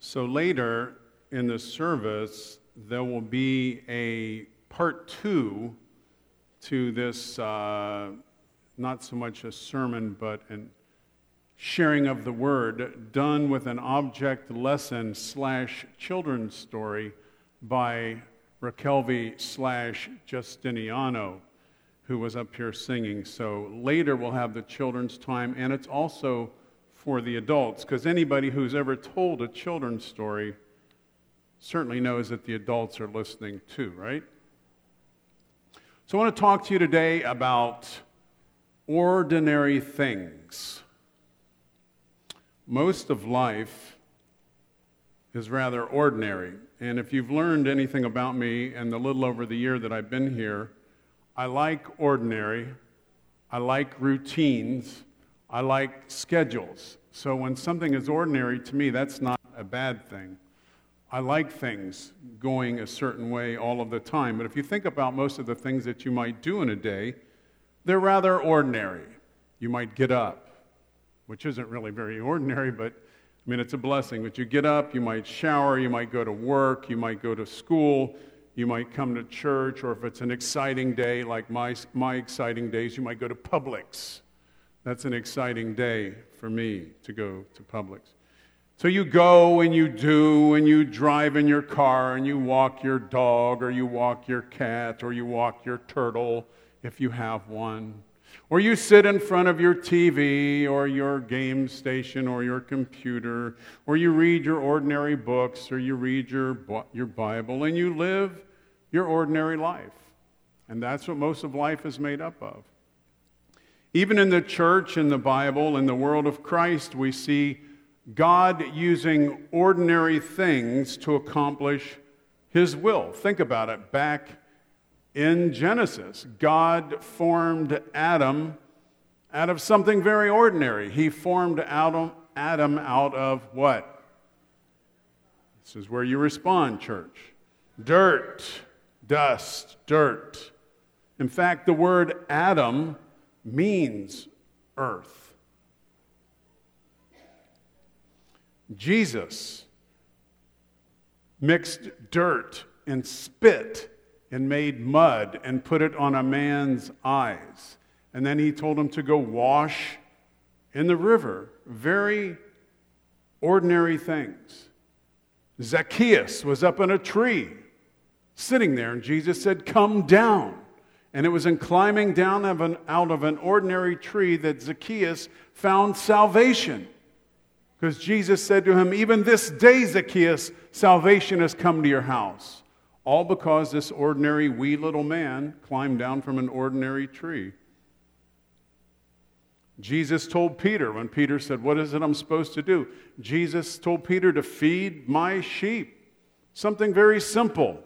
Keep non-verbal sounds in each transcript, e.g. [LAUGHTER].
So later in the service, there will be a part two to this, uh, not so much a sermon, but an sharing of the word done with an object lesson slash children's story by Raquelvi slash Justiniano, who was up here singing. So later we'll have the children's time, and it's also for the adults, because anybody who's ever told a children's story certainly knows that the adults are listening too, right? So I want to talk to you today about ordinary things. Most of life is rather ordinary. And if you've learned anything about me and the little over the year that I've been here, I like ordinary, I like routines, I like schedules. So when something is ordinary to me, that's not a bad thing. I like things going a certain way all of the time. But if you think about most of the things that you might do in a day, they're rather ordinary. You might get up, which isn't really very [LAUGHS] ordinary, but I mean, it's a blessing. But you get up, you might shower, you might go to work, you might go to school, you might come to church, or if it's an exciting day like my, my exciting days, you might go to Publix. That's an exciting day for me to go to Publix. So you go and you do, and you drive in your car, and you walk your dog, or you walk your cat, or you walk your turtle if you have one. Or you sit in front of your TV, or your game station, or your computer, or you read your ordinary books, or you read your, your Bible, and you live your ordinary life. And that's what most of life is made up of. Even in the church, in the Bible, in the world of Christ, we see God using ordinary things to accomplish his will. Think about it. Back in Genesis, God formed Adam out of something very ordinary. He formed Adam, Adam out of what? This is where you respond, church. Dirt, dust, dirt. In fact, the word Adam means earth. Jesus mixed dirt and spit and made mud and put it on a man's eyes. And then he told him to go wash in the river. Very ordinary things. Zacchaeus was up in a tree, sitting there, and Jesus said, Come down. And it was in climbing down of an, out of an ordinary tree that Zacchaeus found salvation. Because Jesus said to him, Even this day, Zacchaeus, salvation has come to your house. All because this ordinary wee little man climbed down from an ordinary tree. Jesus told Peter, when Peter said, What is it I'm supposed to do? Jesus told Peter to feed my sheep. Something very simple.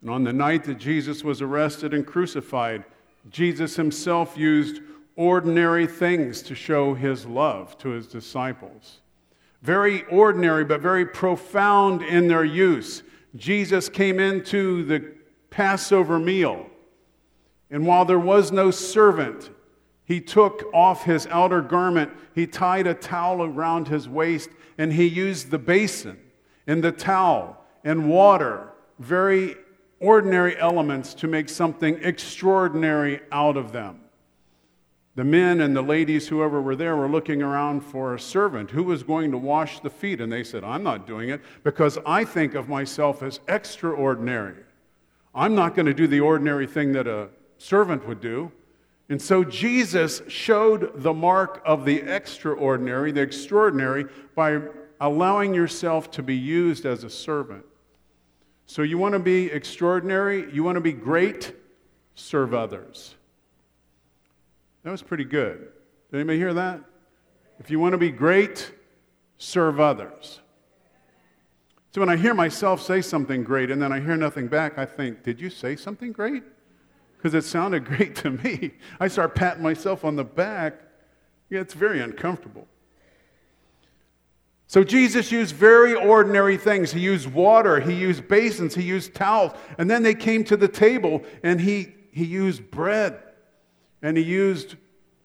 And on the night that Jesus was arrested and crucified, Jesus himself used ordinary things to show his love to his disciples. Very ordinary, but very profound in their use. Jesus came into the Passover meal, and while there was no servant, he took off his outer garment, he tied a towel around his waist, and he used the basin and the towel and water, very ordinary elements, to make something extraordinary out of them. The men and the ladies, whoever were there, were looking around for a servant who was going to wash the feet. And they said, I'm not doing it because I think of myself as extraordinary. I'm not going to do the ordinary thing that a servant would do. And so Jesus showed the mark of the extraordinary, the extraordinary, by allowing yourself to be used as a servant. So you want to be extraordinary, you want to be great, serve others. That was pretty good. Did anybody hear that? If you want to be great, serve others. So when I hear myself say something great and then I hear nothing back, I think, did you say something great? Because it sounded [LAUGHS] great to me. I start patting myself on the back. Yeah, it's very uncomfortable. So Jesus used very ordinary things. He used water, he used basins, he used towels. And then they came to the table and he, he used bread and he used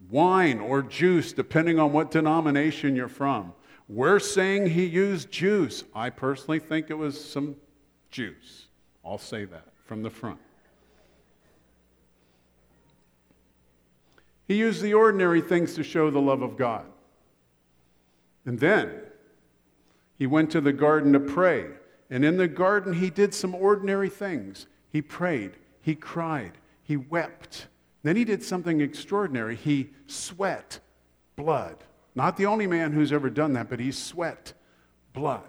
wine or juice, depending on what denomination you're from. We're saying he used juice. I personally think it was some juice. I'll say that from the front. He used the ordinary things to show the love of God. And then he went to the garden to pray. And in the garden, he did some ordinary things. He prayed, he cried, he wept. Then he did something extraordinary. He sweat blood. Not the only man who's ever done that, but he sweat blood.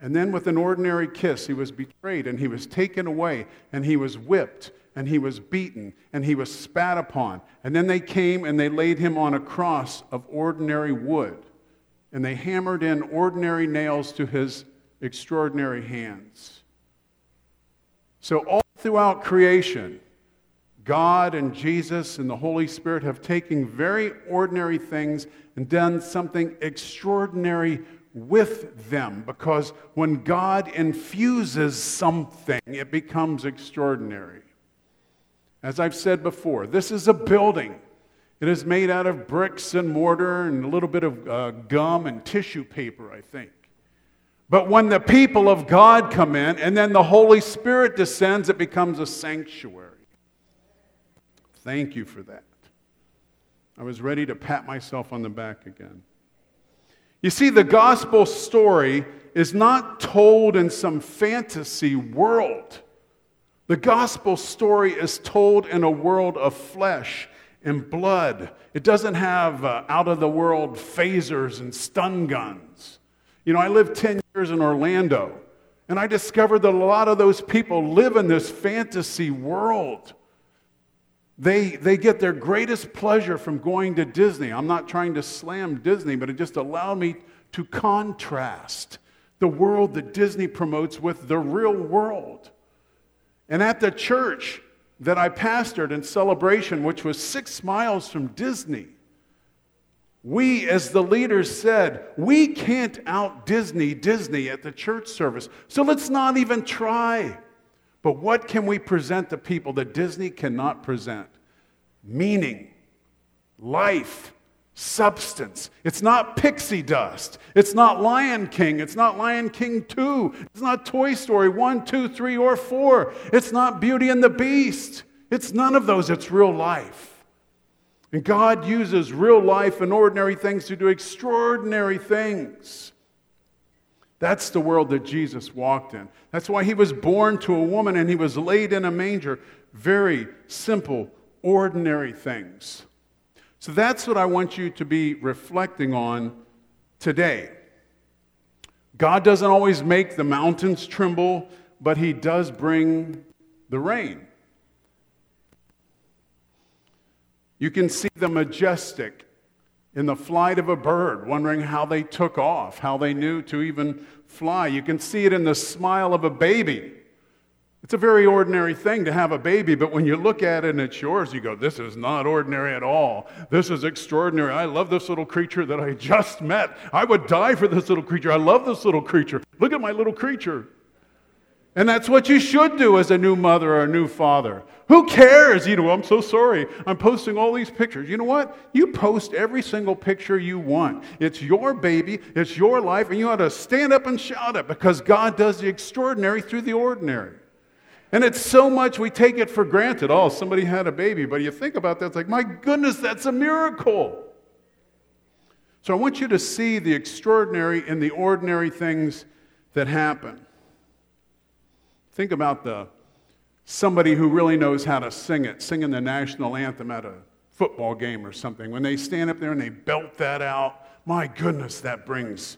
And then, with an ordinary kiss, he was betrayed and he was taken away and he was whipped and he was beaten and he was spat upon. And then they came and they laid him on a cross of ordinary wood. And they hammered in ordinary nails to his extraordinary hands. So, all throughout creation, God and Jesus and the Holy Spirit have taken very ordinary things and done something extraordinary with them because when God infuses something, it becomes extraordinary. As I've said before, this is a building. It is made out of bricks and mortar and a little bit of uh, gum and tissue paper, I think. But when the people of God come in and then the Holy Spirit descends, it becomes a sanctuary. Thank you for that. I was ready to pat myself on the back again. You see, the gospel story is not told in some fantasy world. The gospel story is told in a world of flesh and blood. It doesn't have uh, out of the world phasers and stun guns. You know, I lived 10 years in Orlando, and I discovered that a lot of those people live in this fantasy world. They, they get their greatest pleasure from going to Disney. I'm not trying to slam Disney, but it just allowed me to contrast the world that Disney promotes with the real world. And at the church that I pastored in celebration, which was six miles from Disney, we, as the leaders said, we can't out Disney Disney at the church service. So let's not even try. But what can we present to people that Disney cannot present? Meaning, life, substance. It's not pixie dust. It's not Lion King. It's not Lion King 2. It's not Toy Story 1, 2, 3, or 4. It's not Beauty and the Beast. It's none of those. It's real life. And God uses real life and ordinary things to do extraordinary things. That's the world that Jesus walked in. That's why he was born to a woman and he was laid in a manger. Very simple, ordinary things. So that's what I want you to be reflecting on today. God doesn't always make the mountains tremble, but He does bring the rain. You can see the majestic in the flight of a bird, wondering how they took off, how they knew to even fly. You can see it in the smile of a baby it's a very ordinary thing to have a baby, but when you look at it and it's yours, you go, This is not ordinary at all. This is extraordinary. I love this little creature that I just met. I would die for this little creature. I love this little creature. Look at my little creature. And that's what you should do as a new mother or a new father. Who cares? You know, I'm so sorry. I'm posting all these pictures. You know what? You post every single picture you want. It's your baby, it's your life, and you ought to stand up and shout it because God does the extraordinary through the ordinary. And it's so much we take it for granted. Oh, somebody had a baby. But you think about that, it's like, my goodness, that's a miracle. So I want you to see the extraordinary in the ordinary things that happen. Think about the somebody who really knows how to sing it, singing the national anthem at a football game or something. When they stand up there and they belt that out, my goodness, that brings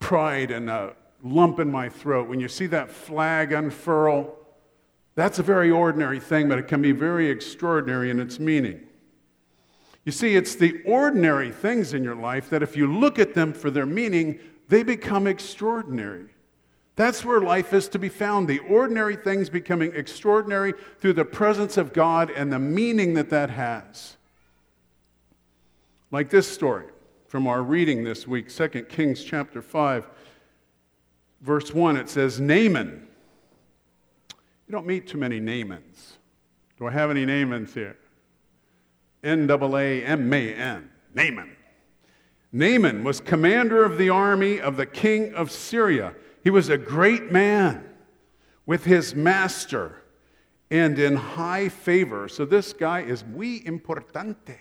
pride and a lump in my throat. When you see that flag unfurl, that's a very ordinary thing, but it can be very extraordinary in its meaning. You see, it's the ordinary things in your life that if you look at them for their meaning, they become extraordinary. That's where life is to be found. The ordinary things becoming extraordinary through the presence of God and the meaning that that has. Like this story from our reading this week, 2 Kings chapter 5, verse 1, it says, Naaman you don't meet too many Naamans. Do I have any Naamans here? N double A M A N, Naaman. Naaman was commander of the army of the king of Syria. He was a great man with his master and in high favor. So this guy is muy importante.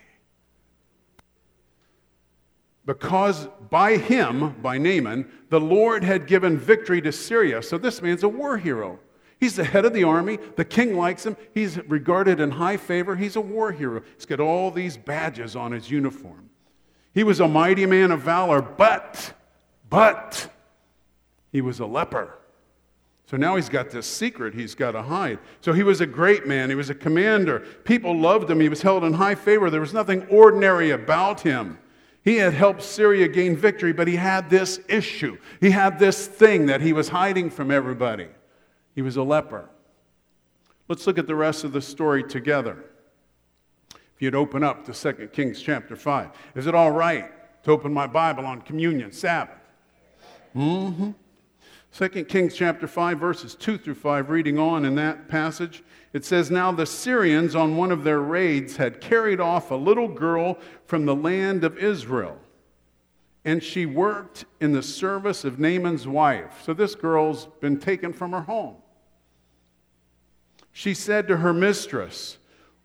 Because by him, by Naaman, the Lord had given victory to Syria. So this man's a war hero. He's the head of the army. The king likes him. He's regarded in high favor. He's a war hero. He's got all these badges on his uniform. He was a mighty man of valor, but, but, he was a leper. So now he's got this secret he's got to hide. So he was a great man. He was a commander. People loved him. He was held in high favor. There was nothing ordinary about him. He had helped Syria gain victory, but he had this issue. He had this thing that he was hiding from everybody. He was a leper. Let's look at the rest of the story together. If you'd open up to 2 Kings chapter 5. Is it all right to open my Bible on communion, Sabbath? Mm-hmm. 2 Kings chapter 5, verses 2 through 5, reading on in that passage, it says, Now the Syrians on one of their raids had carried off a little girl from the land of Israel, and she worked in the service of Naaman's wife. So this girl's been taken from her home. She said to her mistress,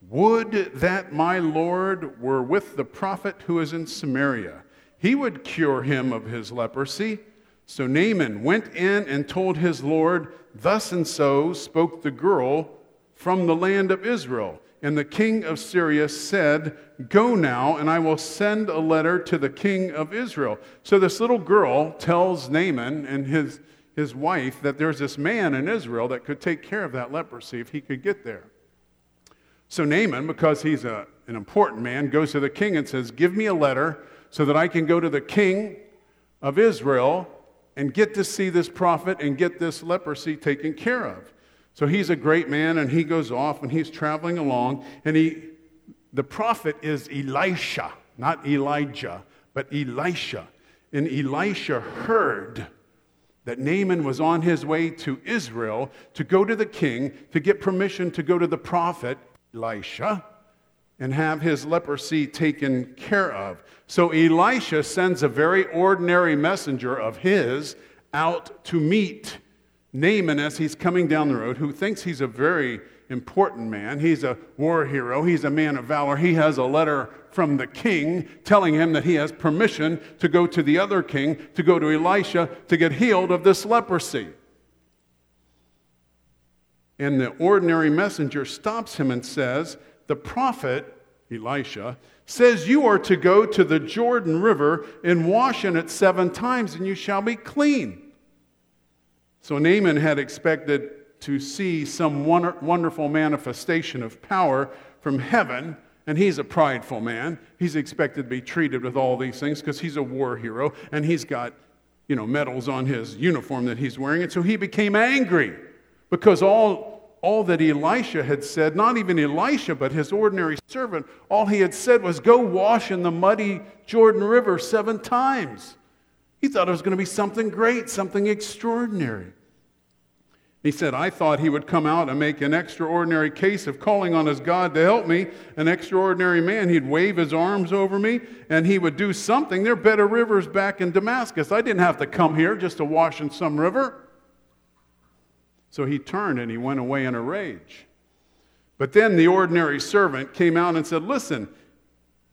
Would that my Lord were with the prophet who is in Samaria. He would cure him of his leprosy. So Naaman went in and told his Lord, Thus and so spoke the girl from the land of Israel. And the king of Syria said, Go now, and I will send a letter to the king of Israel. So this little girl tells Naaman and his his wife that there's this man in Israel that could take care of that leprosy if he could get there. So Naaman, because he's a, an important man, goes to the king and says, Give me a letter so that I can go to the king of Israel and get to see this prophet and get this leprosy taken care of. So he's a great man and he goes off and he's traveling along and he the prophet is Elisha, not Elijah, but Elisha. And Elisha heard that Naaman was on his way to Israel to go to the king to get permission to go to the prophet Elisha and have his leprosy taken care of. So Elisha sends a very ordinary messenger of his out to meet Naaman as he's coming down the road, who thinks he's a very important man. He's a war hero, he's a man of valor. He has a letter from the king telling him that he has permission to go to the other king, to go to Elisha, to get healed of this leprosy. And the ordinary messenger stops him and says, The prophet, Elisha, says you are to go to the Jordan River and wash in it seven times, and you shall be clean. So Naaman had expected to see some wonderful manifestation of power from heaven. And he's a prideful man. He's expected to be treated with all these things because he's a war hero and he's got, you know, medals on his uniform that he's wearing. And so he became angry because all, all that Elisha had said, not even Elisha, but his ordinary servant, all he had said was, Go wash in the muddy Jordan River seven times. He thought it was going to be something great, something extraordinary. He said, I thought he would come out and make an extraordinary case of calling on his God to help me, an extraordinary man. He'd wave his arms over me and he would do something. There are better rivers back in Damascus. I didn't have to come here just to wash in some river. So he turned and he went away in a rage. But then the ordinary servant came out and said, Listen,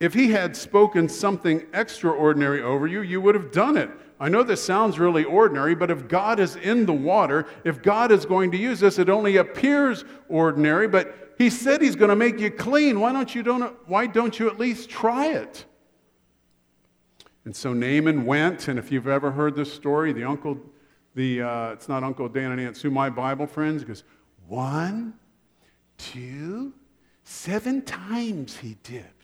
if he had spoken something extraordinary over you, you would have done it. I know this sounds really ordinary, but if God is in the water, if God is going to use this, it only appears ordinary, but He said He's going to make you clean. Why don't you, don't, why don't you at least try it? And so Naaman went, and if you've ever heard this story, the uncle, the, uh, it's not Uncle Dan and Aunt Sue, my Bible friends, goes, one, two, seven times he dipped,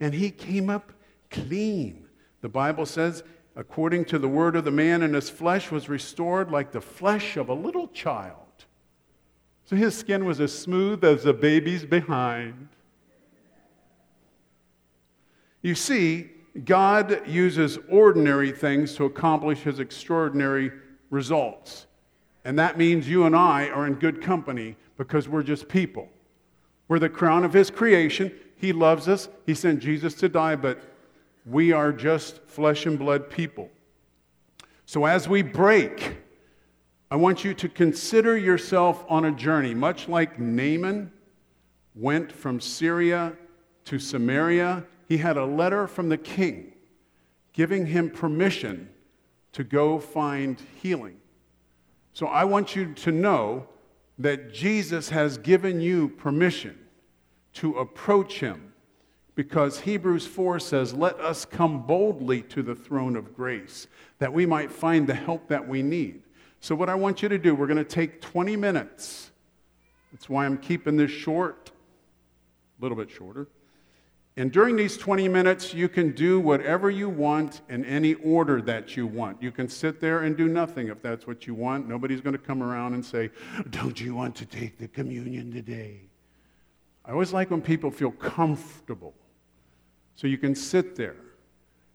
and he came up clean. The Bible says according to the word of the man, and his flesh was restored like the flesh of a little child. So his skin was as smooth as a baby's behind. You see, God uses ordinary things to accomplish his extraordinary results. And that means you and I are in good company because we're just people. We're the crown of his creation. He loves us. He sent Jesus to die, but We are just flesh and blood people. So as we break, I want you to consider yourself on a journey, much like Naaman went from Syria to Samaria. He had a letter from the king giving him permission to go find healing. So I want you to know that Jesus has given you permission to approach him because Hebrews 4 says, Let us come boldly to the throne of grace that we might find the help that we need. So, what I want you to do, we're going to take 20 minutes. That's why I'm keeping this short, a little bit shorter. And during these 20 minutes, you can do whatever you want in any order that you want. You can sit there and do nothing if that's what you want. Nobody's going to come around and say, Don't you want to take the communion today? I always like when people feel comfortable. So you can sit there.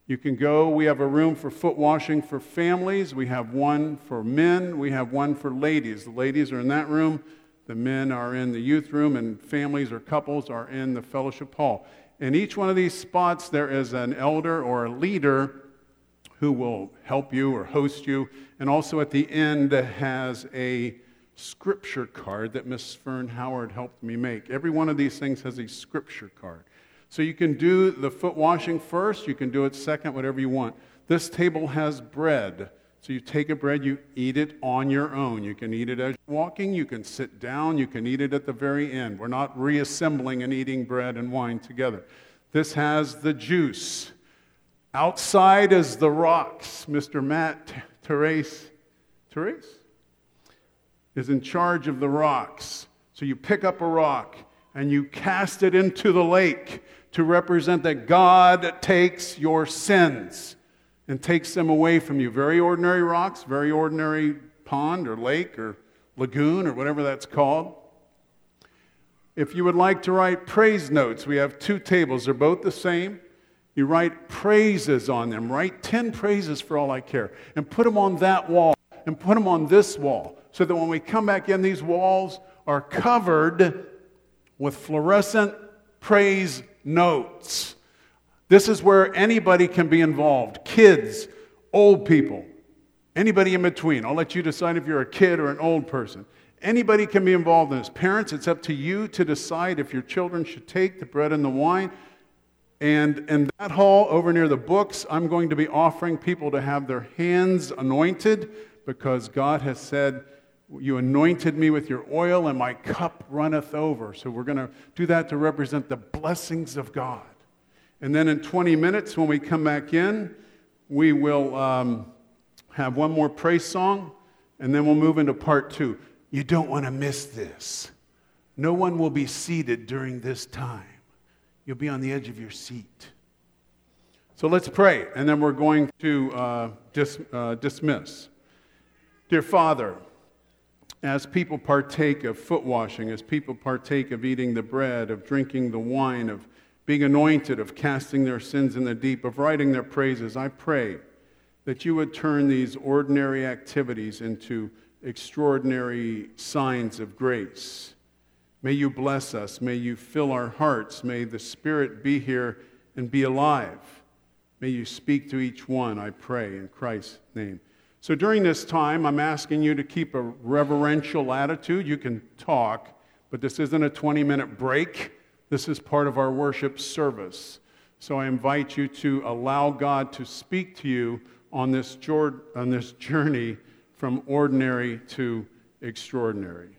You can go. We have a room for foot washing for families. We have one for men. We have one for ladies. The ladies are in that room. The men are in the youth room, and families or couples are in the fellowship hall. In each one of these spots, there is an elder or a leader who will help you or host you. And also at the end has a scripture card that Miss Fern Howard helped me make. Every one of these things has a scripture card. So you can do the foot washing first, you can do it second, whatever you want. This table has bread. So you take a bread, you eat it on your own. You can eat it as you're walking, you can sit down, you can eat it at the very end. We're not reassembling and eating bread and wine together. This has the juice. Outside is the rocks. Mr. Matt Therese, Therese is in charge of the rocks. So you pick up a rock and you cast it into the lake to represent that God takes your sins and takes them away from you. Very ordinary rocks, very ordinary pond or lake or lagoon or whatever that's called. If you would like to write praise notes, we have two tables. They're both the same. You write praises on them. Write 10 praises for all I care and put them on that wall and put them on this wall so that when we come back in, these walls are covered with fluorescent praise notes. This is where anybody can be involved kids, old people, anybody in between. I'll let you decide if you're a kid or an old person. Anybody can be involved in this. Parents, it's up to you to decide if your children should take the bread and the wine. And in that hall over near the books, I'm going to be offering people to have their hands anointed because God has said, you anointed me with your oil, and my cup runneth over. So we're going to do that to represent the blessings of God. And then in 20 minutes, when we come back in, we will um, have one more praise song, and then we'll move into part two. You don't want to miss this. No one will be seated during this time. You'll be on the edge of your seat. So let's pray, and then we're going to uh, dis- uh, dismiss. Dear Father, as people partake of foot washing, as people partake of eating the bread, of drinking the wine, of being anointed, of casting their sins in the deep, of writing their praises, I pray that you would turn these ordinary activities into extraordinary signs of grace. May you bless us. May you fill our hearts. May the Spirit be here and be alive. May you speak to each one, I pray, in Christ's name. So during this time, I'm asking you to keep a reverential attitude. You can talk, but this isn't a 20 minute break. This is part of our worship service. So I invite you to allow God to speak to you on this, on this journey from ordinary to extraordinary.